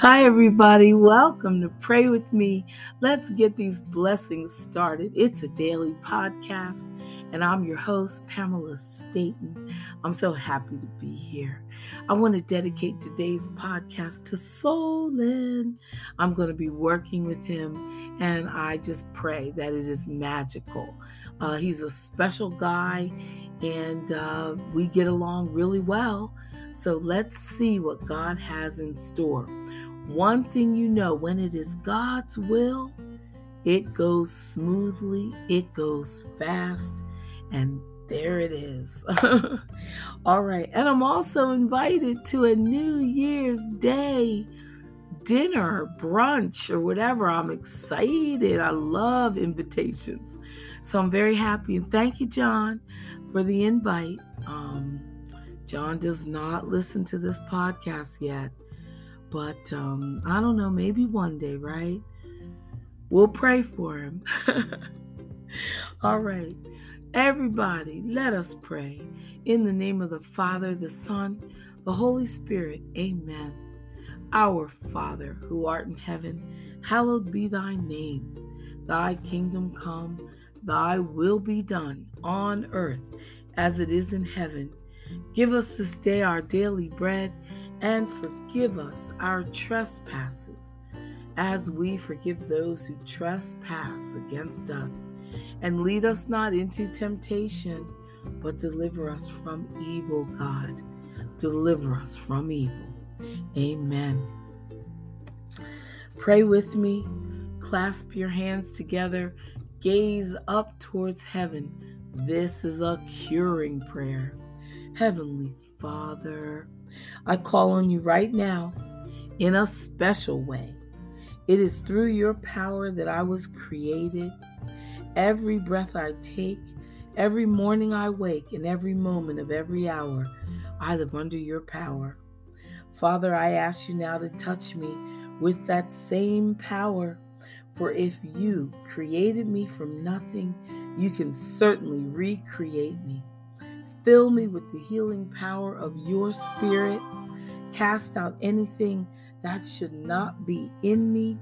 Hi, everybody. Welcome to Pray With Me. Let's get these blessings started. It's a daily podcast, and I'm your host, Pamela Staten. I'm so happy to be here. I want to dedicate today's podcast to Solon. I'm going to be working with him, and I just pray that it is magical. Uh, he's a special guy, and uh, we get along really well. So let's see what God has in store. One thing you know when it is God's will, it goes smoothly, it goes fast, and there it is. All right. And I'm also invited to a New Year's Day dinner, brunch, or whatever. I'm excited. I love invitations. So I'm very happy. And thank you, John, for the invite. Um, John does not listen to this podcast yet, but um, I don't know, maybe one day, right? We'll pray for him. All right. Everybody, let us pray. In the name of the Father, the Son, the Holy Spirit. Amen. Our Father, who art in heaven, hallowed be thy name. Thy kingdom come, thy will be done on earth as it is in heaven. Give us this day our daily bread, and forgive us our trespasses, as we forgive those who trespass against us. And lead us not into temptation, but deliver us from evil, God. Deliver us from evil. Amen. Pray with me. Clasp your hands together. Gaze up towards heaven. This is a curing prayer. Heavenly Father, I call on you right now in a special way. It is through your power that I was created. Every breath I take, every morning I wake, and every moment of every hour, I live under your power. Father, I ask you now to touch me with that same power. For if you created me from nothing, you can certainly recreate me. Fill me with the healing power of your spirit. Cast out anything that should not be in me.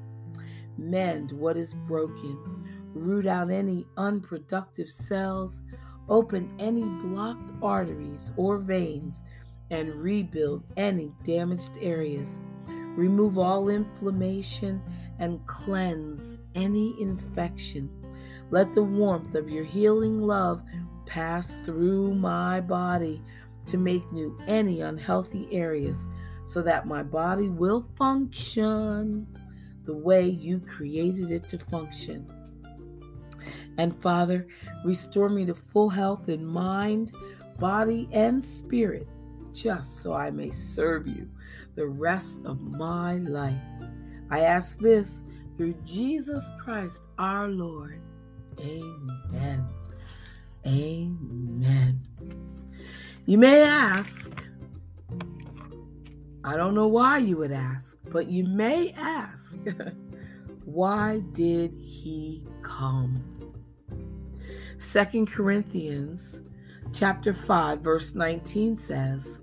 Mend what is broken. Root out any unproductive cells. Open any blocked arteries or veins and rebuild any damaged areas. Remove all inflammation and cleanse any infection. Let the warmth of your healing love pass through my body to make new any unhealthy areas so that my body will function the way you created it to function. And Father, restore me to full health in mind, body, and spirit, just so I may serve you the rest of my life. I ask this through Jesus Christ our Lord. Amen. Amen. You may ask, I don't know why you would ask, but you may ask, why did he come? Second Corinthians chapter 5 verse 19 says,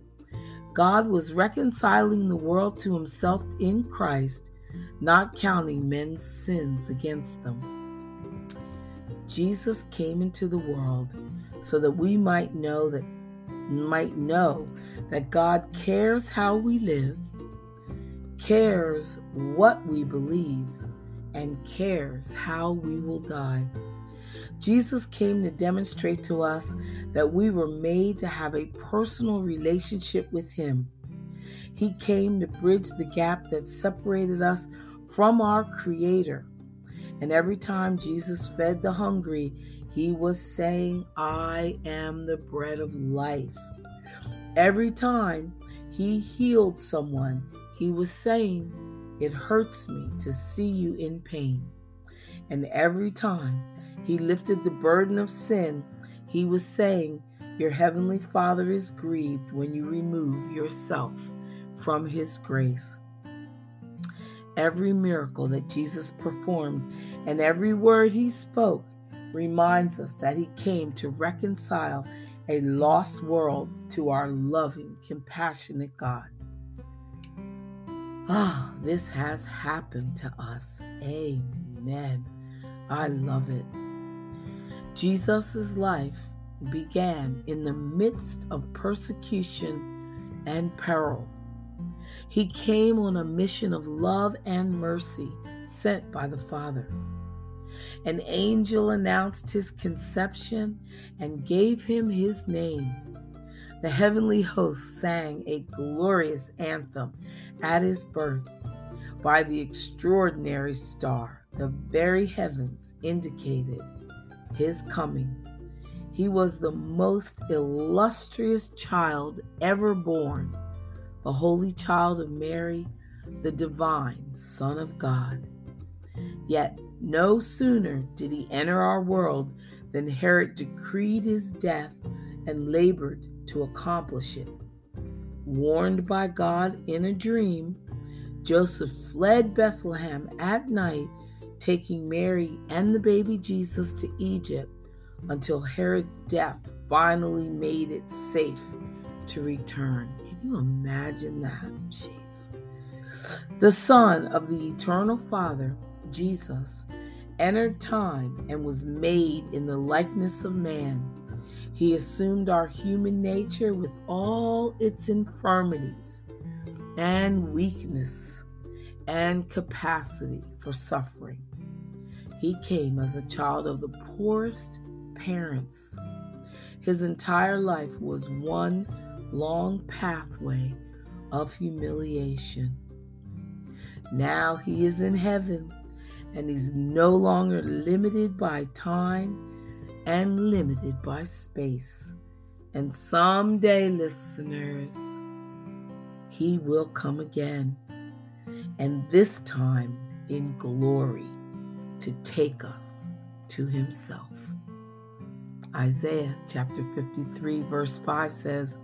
God was reconciling the world to himself in Christ, not counting men's sins against them. Jesus came into the world so that we might know that might know that God cares how we live, cares what we believe, and cares how we will die. Jesus came to demonstrate to us that we were made to have a personal relationship with Him. He came to bridge the gap that separated us from our Creator and every time Jesus fed the hungry, he was saying, I am the bread of life. Every time he healed someone, he was saying, It hurts me to see you in pain. And every time he lifted the burden of sin, he was saying, Your heavenly Father is grieved when you remove yourself from his grace. Every miracle that Jesus performed and every word he spoke reminds us that he came to reconcile a lost world to our loving, compassionate God. Ah, oh, this has happened to us. Amen. I love it. Jesus' life began in the midst of persecution and peril. He came on a mission of love and mercy sent by the Father. An angel announced his conception and gave him his name. The heavenly host sang a glorious anthem at his birth. By the extraordinary star, the very heavens indicated his coming. He was the most illustrious child ever born, the holy child of Mary, the divine Son of God. Yet no sooner did he enter our world than Herod decreed his death and labored to accomplish it. Warned by God in a dream, Joseph fled Bethlehem at night, taking Mary and the baby Jesus to Egypt until Herod's death finally made it safe to return. You imagine that? Jeez. The Son of the Eternal Father, Jesus, entered time and was made in the likeness of man. He assumed our human nature with all its infirmities and weakness and capacity for suffering. He came as a child of the poorest parents. His entire life was one long pathway of humiliation. Now he is in heaven and he's no longer limited by time and limited by space. And someday, listeners, he will come again, and this time in glory to take us to himself. Isaiah chapter 53, verse 5 says,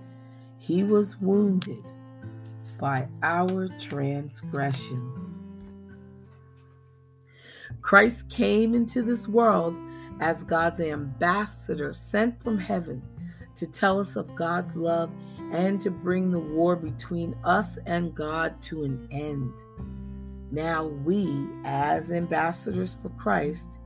He was wounded by our transgressions. Christ came into this world as God's ambassador sent from heaven to tell us of God's love and to bring the war between us and God to an end. Now, we, as ambassadors for Christ,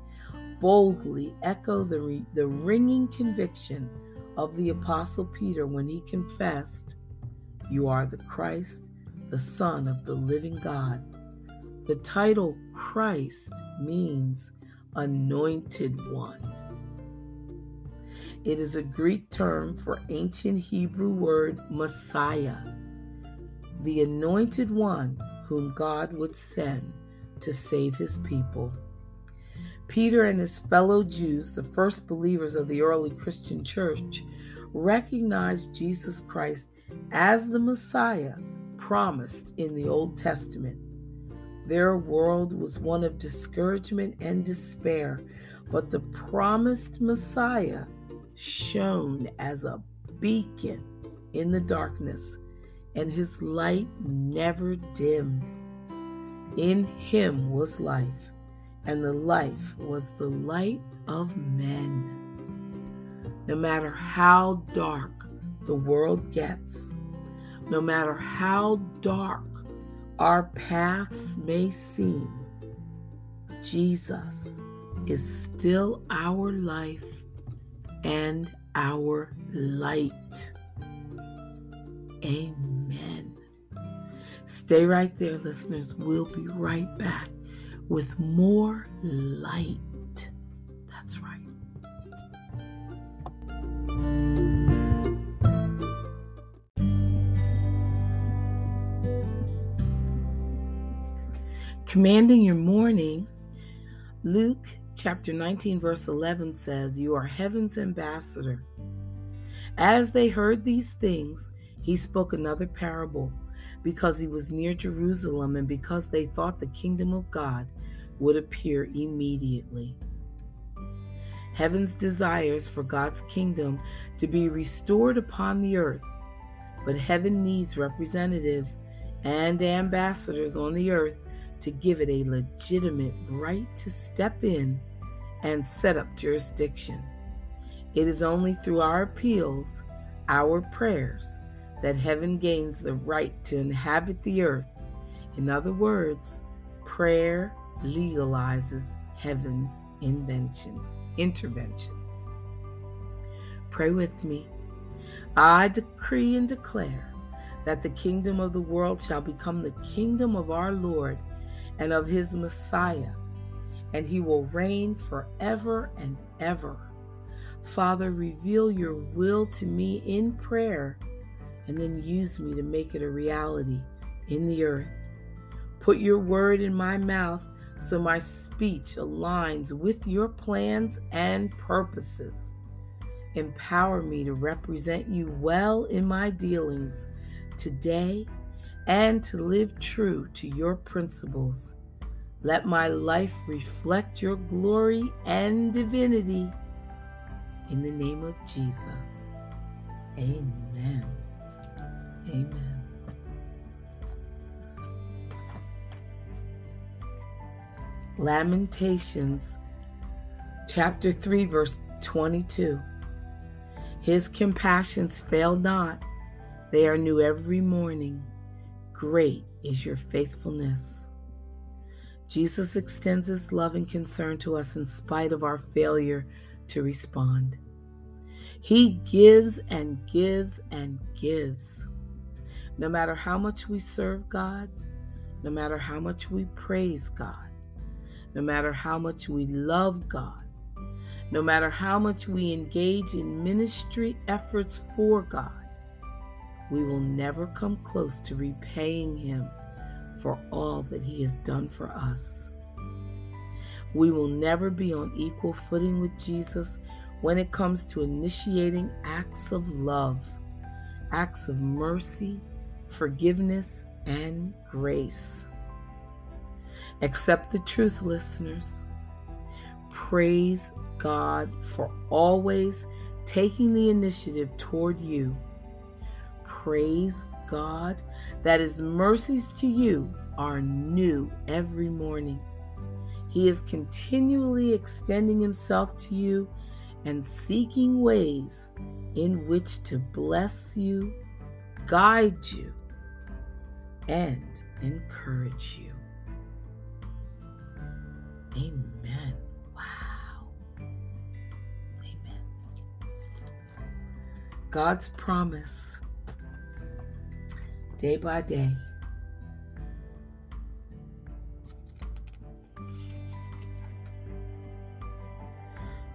boldly echo the, re- the ringing conviction of the Apostle Peter when he confessed, You are the Christ, the Son of the living God. The title Christ means anointed one. It is a Greek term for ancient Hebrew word Messiah, the anointed one whom God would send to save his people. Peter and his fellow Jews, the first believers of the early Christian church, recognized Jesus Christ as the Messiah promised in the Old Testament. Their world was one of discouragement and despair, but the promised Messiah shone as a beacon in the darkness, and his light never dimmed. In him was life, and the life was the light of men. No matter how dark the world gets, no matter how dark our paths may seem, Jesus is still our life and our light. Amen. Stay right there, listeners. We'll be right back with more light. That's right. Commanding your morning, Luke chapter 19, verse 11 says, You are heaven's ambassador. As they heard these things, he spoke another parable because he was near Jerusalem and because they thought the kingdom of God would appear immediately. Heaven's desires for God's kingdom to be restored upon the earth, but heaven needs representatives and ambassadors on the earth to give it a legitimate right to step in and set up jurisdiction. It is only through our appeals, our prayers, that heaven gains the right to inhabit the earth In other words, prayer legalizes heaven's inventions, interventions. Pray with me. I decree and declare that the kingdom of the world shall become the kingdom of our Lord and of his Messiah, and he will reign forever and ever. Father, reveal your will to me in prayer and then use me to make it a reality in the earth. Put your word in my mouth so my speech aligns with your plans and purposes. Empower me to represent you well in my dealings today and to live true to your principles. Let my life reflect your glory and divinity. In the name of Jesus. Amen. Amen. Lamentations chapter 3, verse 22. His compassions fail not, they are new every morning. Great is your faithfulness. Jesus extends his love and concern to us in spite of our failure to respond. He gives and gives and gives. No matter how much we serve God, no matter how much we praise God, no matter how much we love God, no matter how much we engage in ministry efforts for God, we will never come close to repaying Him for all that He has done for us. We will never be on equal footing with Jesus when it comes to initiating acts of love, acts of mercy, forgiveness, and grace. Accept the truth, listeners. Praise God for always taking the initiative toward you. Praise God that His mercies to you are new every morning. He is continually extending Himself to you and seeking ways in which to bless you, guide you, and encourage you. Amen. Wow. Amen. God's promise day by day.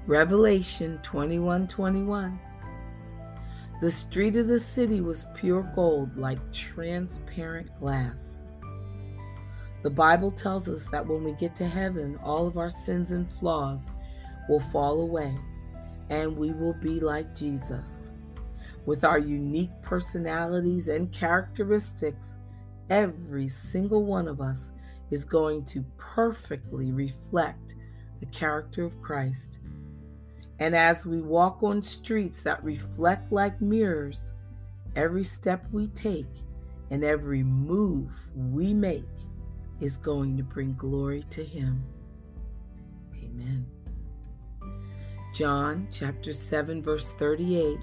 Revelation 21 21. The street of the city was pure gold, like transparent glass the Bible tells us that when we get to heaven, all of our sins and flaws will fall away and we will be like Jesus. With our unique personalities and characteristics, every single one of us is going to perfectly reflect the character of Christ. And as we walk on streets that reflect like mirrors, every step we take and every move we make is going to bring glory to him. Amen. John chapter 7 verse 38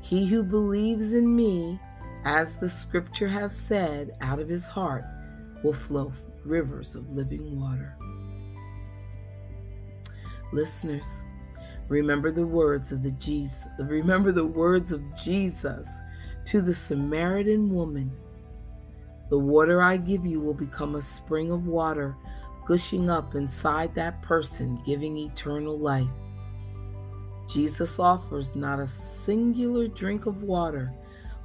He who believes in me as the scripture has said out of his heart will flow rivers of living water. Listeners, remember the words of the Jesus remember the words of Jesus to the Samaritan woman the water I give you will become a spring of water gushing up inside that person, giving eternal life. Jesus offers not a singular drink of water,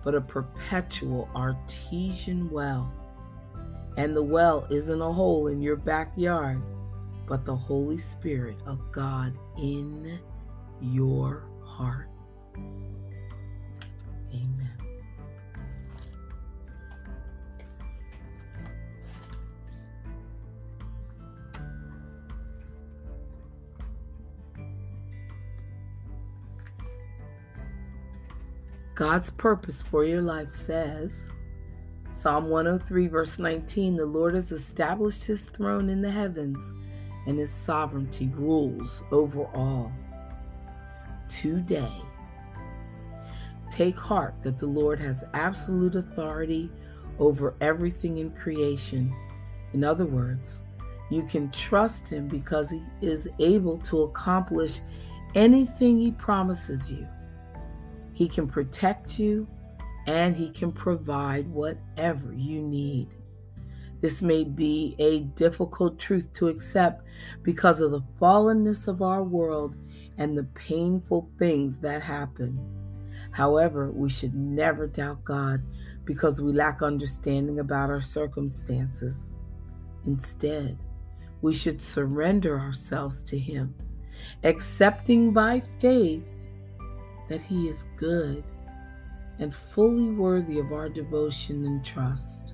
but a perpetual artesian well. And the well isn't a hole in your backyard, but the Holy Spirit of God in your heart. Amen. God's purpose for your life says, Psalm 103, verse 19 The Lord has established his throne in the heavens, and his sovereignty rules over all. Today, take heart that the Lord has absolute authority over everything in creation. In other words, you can trust Him because He is able to accomplish anything He promises you. He can protect you and He can provide whatever you need. This may be a difficult truth to accept because of the fallenness of our world and the painful things that happen. However, we should never doubt God because we lack understanding about our circumstances. Instead, we should surrender ourselves to Him, accepting by faith that He is good and fully worthy of our devotion and trust.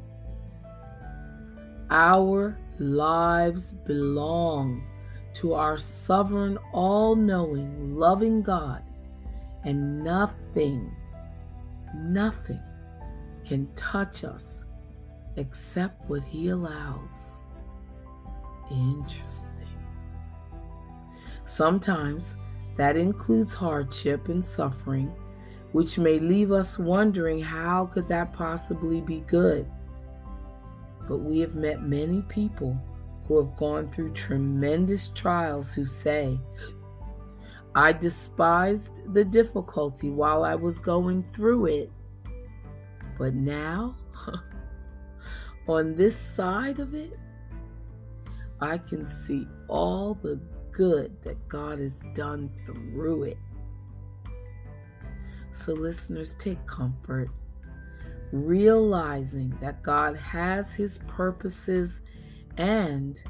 Our lives belong to our sovereign, all knowing, loving God, and nothing, nothing can touch us except what He allows. Interesting. Sometimes that includes hardship and suffering, which may leave us wondering how could that possibly be good? But we have met many people who have gone through tremendous trials who say, I despised the difficulty while I was going through it, but now, on this side of it, I can see all the good that God has done through it. So, listeners, take comfort, realizing that God has His purposes and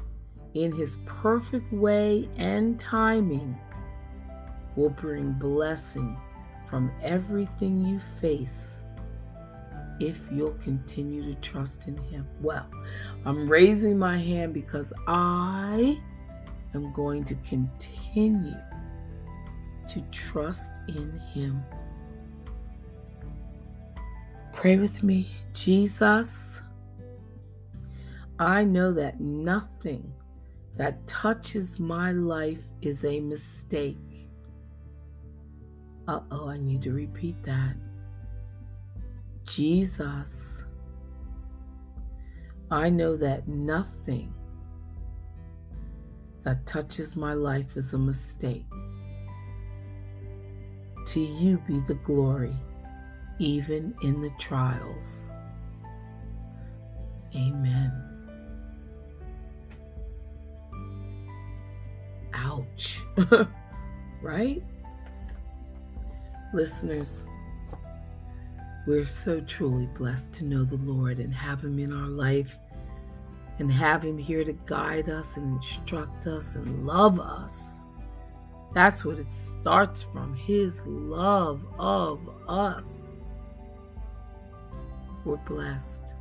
in His perfect way and timing will bring blessing from everything you face if you'll continue to trust in Him. Well, I'm raising my hand because I am going to continue to trust in Him. Pray with me, Jesus. I know that nothing that touches my life is a mistake. Uh oh, I need to repeat that. Jesus, I know that nothing that touches my life is a mistake. To you be the glory, even in the trials. Amen. Ouch. right? Listeners, we're so truly blessed to know the Lord and have Him in our life and have Him here to guide us and instruct us and love us. That's what it starts from His love of us. We're blessed.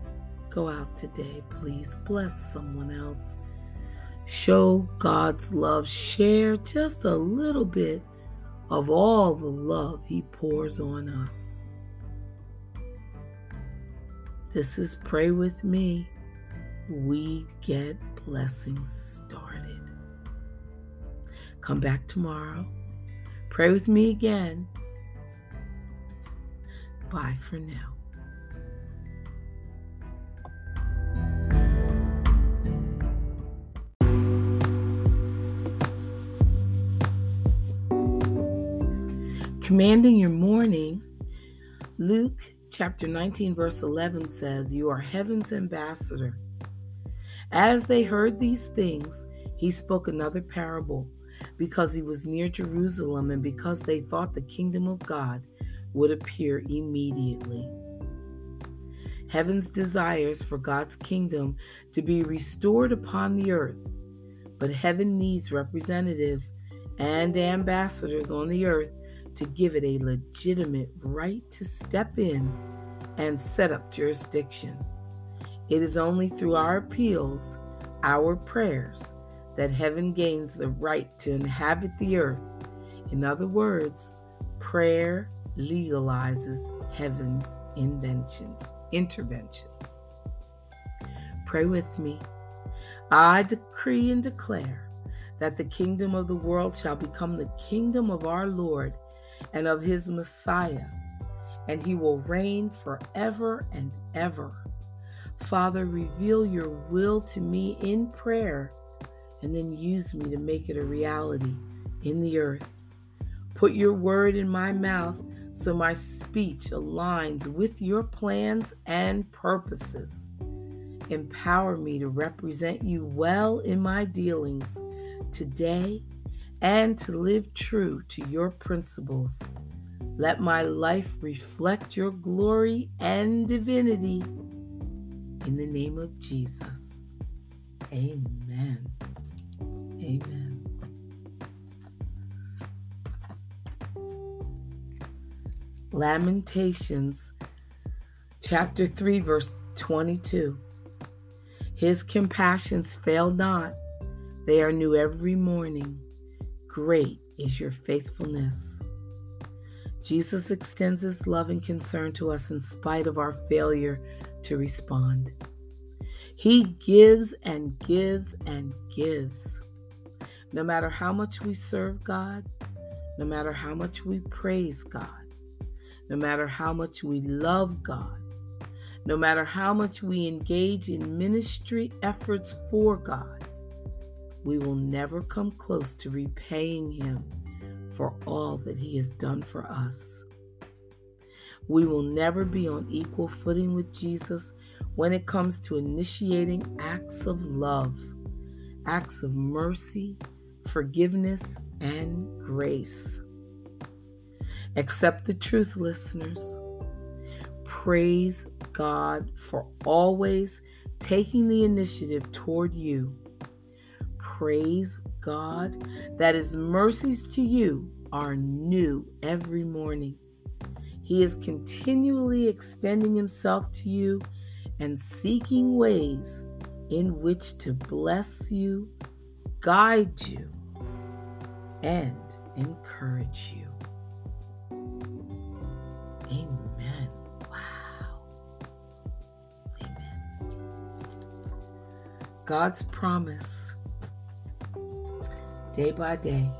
Go out today, please. Bless someone else. Show God's love. Share just a little bit of all the love He pours on us. This is Pray With Me. We get blessings started. Come back tomorrow. Pray with me again. Bye for now. Commanding your morning, Luke chapter 19, verse 11 says, You are heaven's ambassador. As they heard these things, he spoke another parable because he was near Jerusalem and because they thought the kingdom of God would appear immediately. Heaven's desires for God's kingdom to be restored upon the earth, but heaven needs representatives and ambassadors on the earth to give it a legitimate right to step in and set up jurisdiction. It is only through our appeals, our prayers, that heaven gains the right to inhabit the earth. In other words, prayer legalizes heaven's inventions, interventions. Pray with me. I decree and declare that the kingdom of the world shall become the kingdom of our Lord and of his Messiah, and he will reign forever and ever. Father, reveal your will to me in prayer and then use me to make it a reality in the earth. Put your word in my mouth so my speech aligns with your plans and purposes. Empower me to represent you well in my dealings today and to live true to your principles. Let my life reflect your glory and divinity. In the name of Jesus. Amen. Amen. Lamentations chapter 3, verse 22. His compassions fail not, they are new every morning. Great is your faithfulness. Jesus extends his love and concern to us in spite of our failure to respond. He gives and gives and gives. No matter how much we serve God, no matter how much we praise God, no matter how much we love God, no matter how much we engage in ministry efforts for God, we will never come close to repaying Him for all that He has done for us. We will never be on equal footing with Jesus when it comes to initiating acts of love, acts of mercy, forgiveness, and grace. Accept the truth, listeners. Praise God for always taking the initiative toward you. Praise God that His mercies to you are new every morning. He is continually extending Himself to you and seeking ways in which to bless you, guide you, and encourage you. Amen. Wow. Amen. God's promise day by day.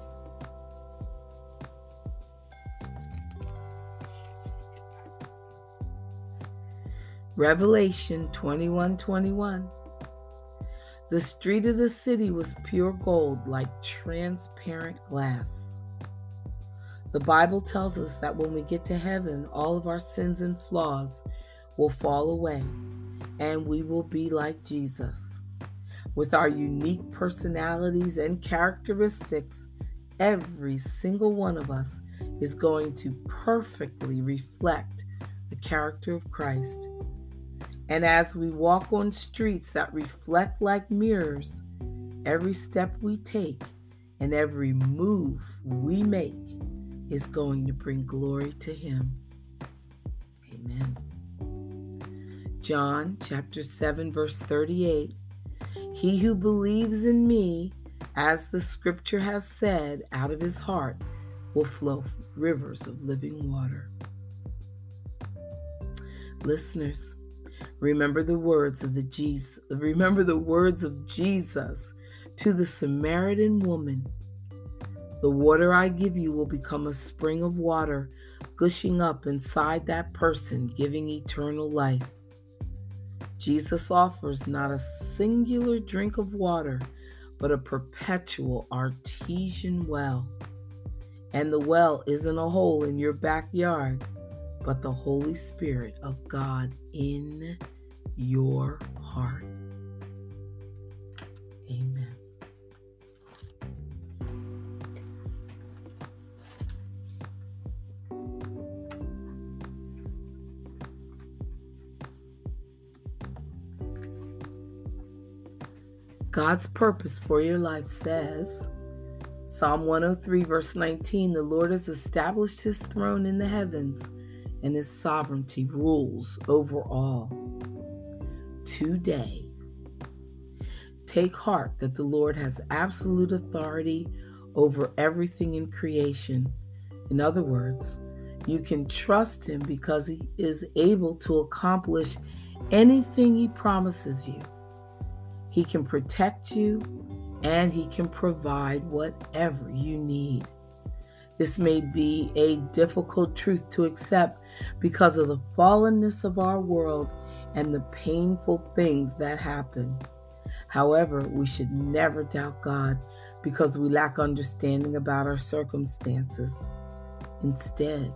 Revelation 21 21. The street of the city was pure gold, like transparent glass. The Bible tells us that when we get to heaven, all of our sins and flaws will fall away, and we will be like Jesus. With our unique personalities and characteristics, every single one of us is going to perfectly reflect the character of Christ. And as we walk on streets that reflect like mirrors, every step we take and every move we make is going to bring glory to Him. Amen. John chapter 7, verse 38 He who believes in me, as the scripture has said, out of his heart will flow rivers of living water. Listeners, Remember the words of the Jesus, remember the words of Jesus to the Samaritan woman. The water I give you will become a spring of water gushing up inside that person, giving eternal life. Jesus offers not a singular drink of water, but a perpetual artesian well. And the well isn't a hole in your backyard but the Holy Spirit of God in your heart. Amen. God's purpose for your life says, Psalm 103, verse 19, the Lord has established his throne in the heavens and his sovereignty rules over all. Today, take heart that the Lord has absolute authority over everything in creation. In other words, you can trust him because he is able to accomplish anything he promises you. He can protect you and he can provide whatever you need. This may be a difficult truth to accept because of the fallenness of our world and the painful things that happen. However, we should never doubt God because we lack understanding about our circumstances. Instead,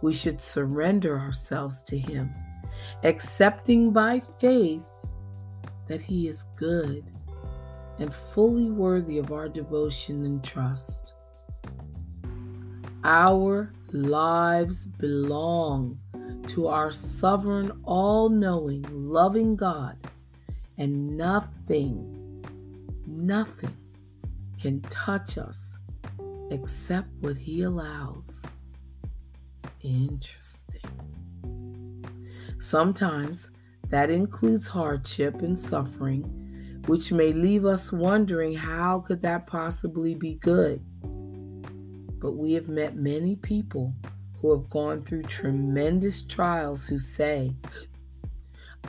we should surrender ourselves to Him, accepting by faith that He is good and fully worthy of our devotion and trust. Our lives belong to our sovereign, all knowing, loving God, and nothing, nothing can touch us except what He allows. Interesting. Sometimes that includes hardship and suffering, which may leave us wondering how could that possibly be good? But we have met many people who have gone through tremendous trials who say,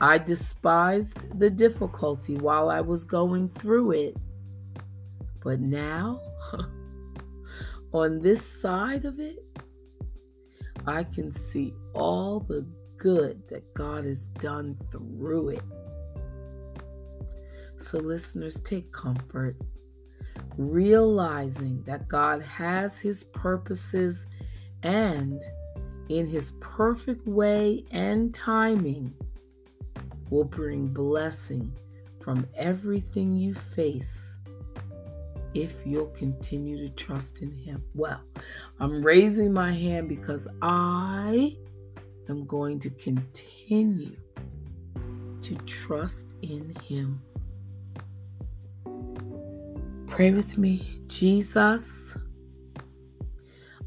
I despised the difficulty while I was going through it. But now, on this side of it, I can see all the good that God has done through it. So, listeners, take comfort, realizing that God has His purposes and in His perfect way and timing will bring blessing from everything you face if you'll continue to trust in Him. Well, I'm raising my hand because I am going to continue to trust in Him. Pray with me, Jesus.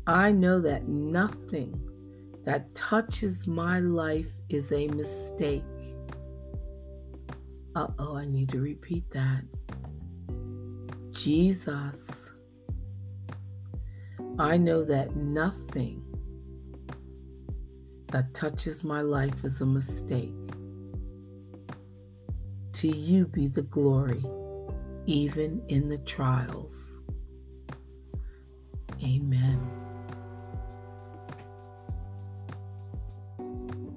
I know that nothing that touches my life is a mistake. Uh oh, I need to repeat that. Jesus, I know that nothing that touches my life is a mistake. To you be the glory, even in the trials. Amen.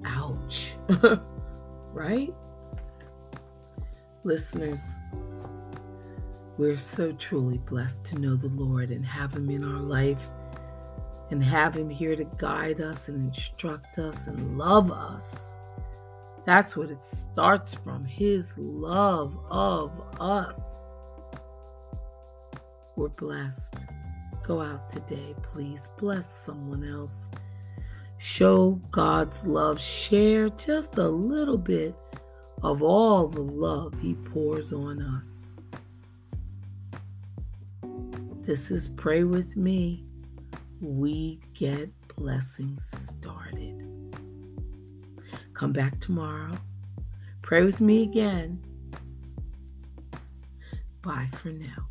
Ouch. right? Listeners, we're so truly blessed to know the Lord and have Him in our life and have Him here to guide us and instruct us and love us. That's what it starts from His love of us. We're blessed. Go out today, please. Bless someone else. Show God's love. Share just a little bit of all the love He pours on us. This is Pray With Me. We get blessings started. Come back tomorrow. Pray with me again. Bye for now.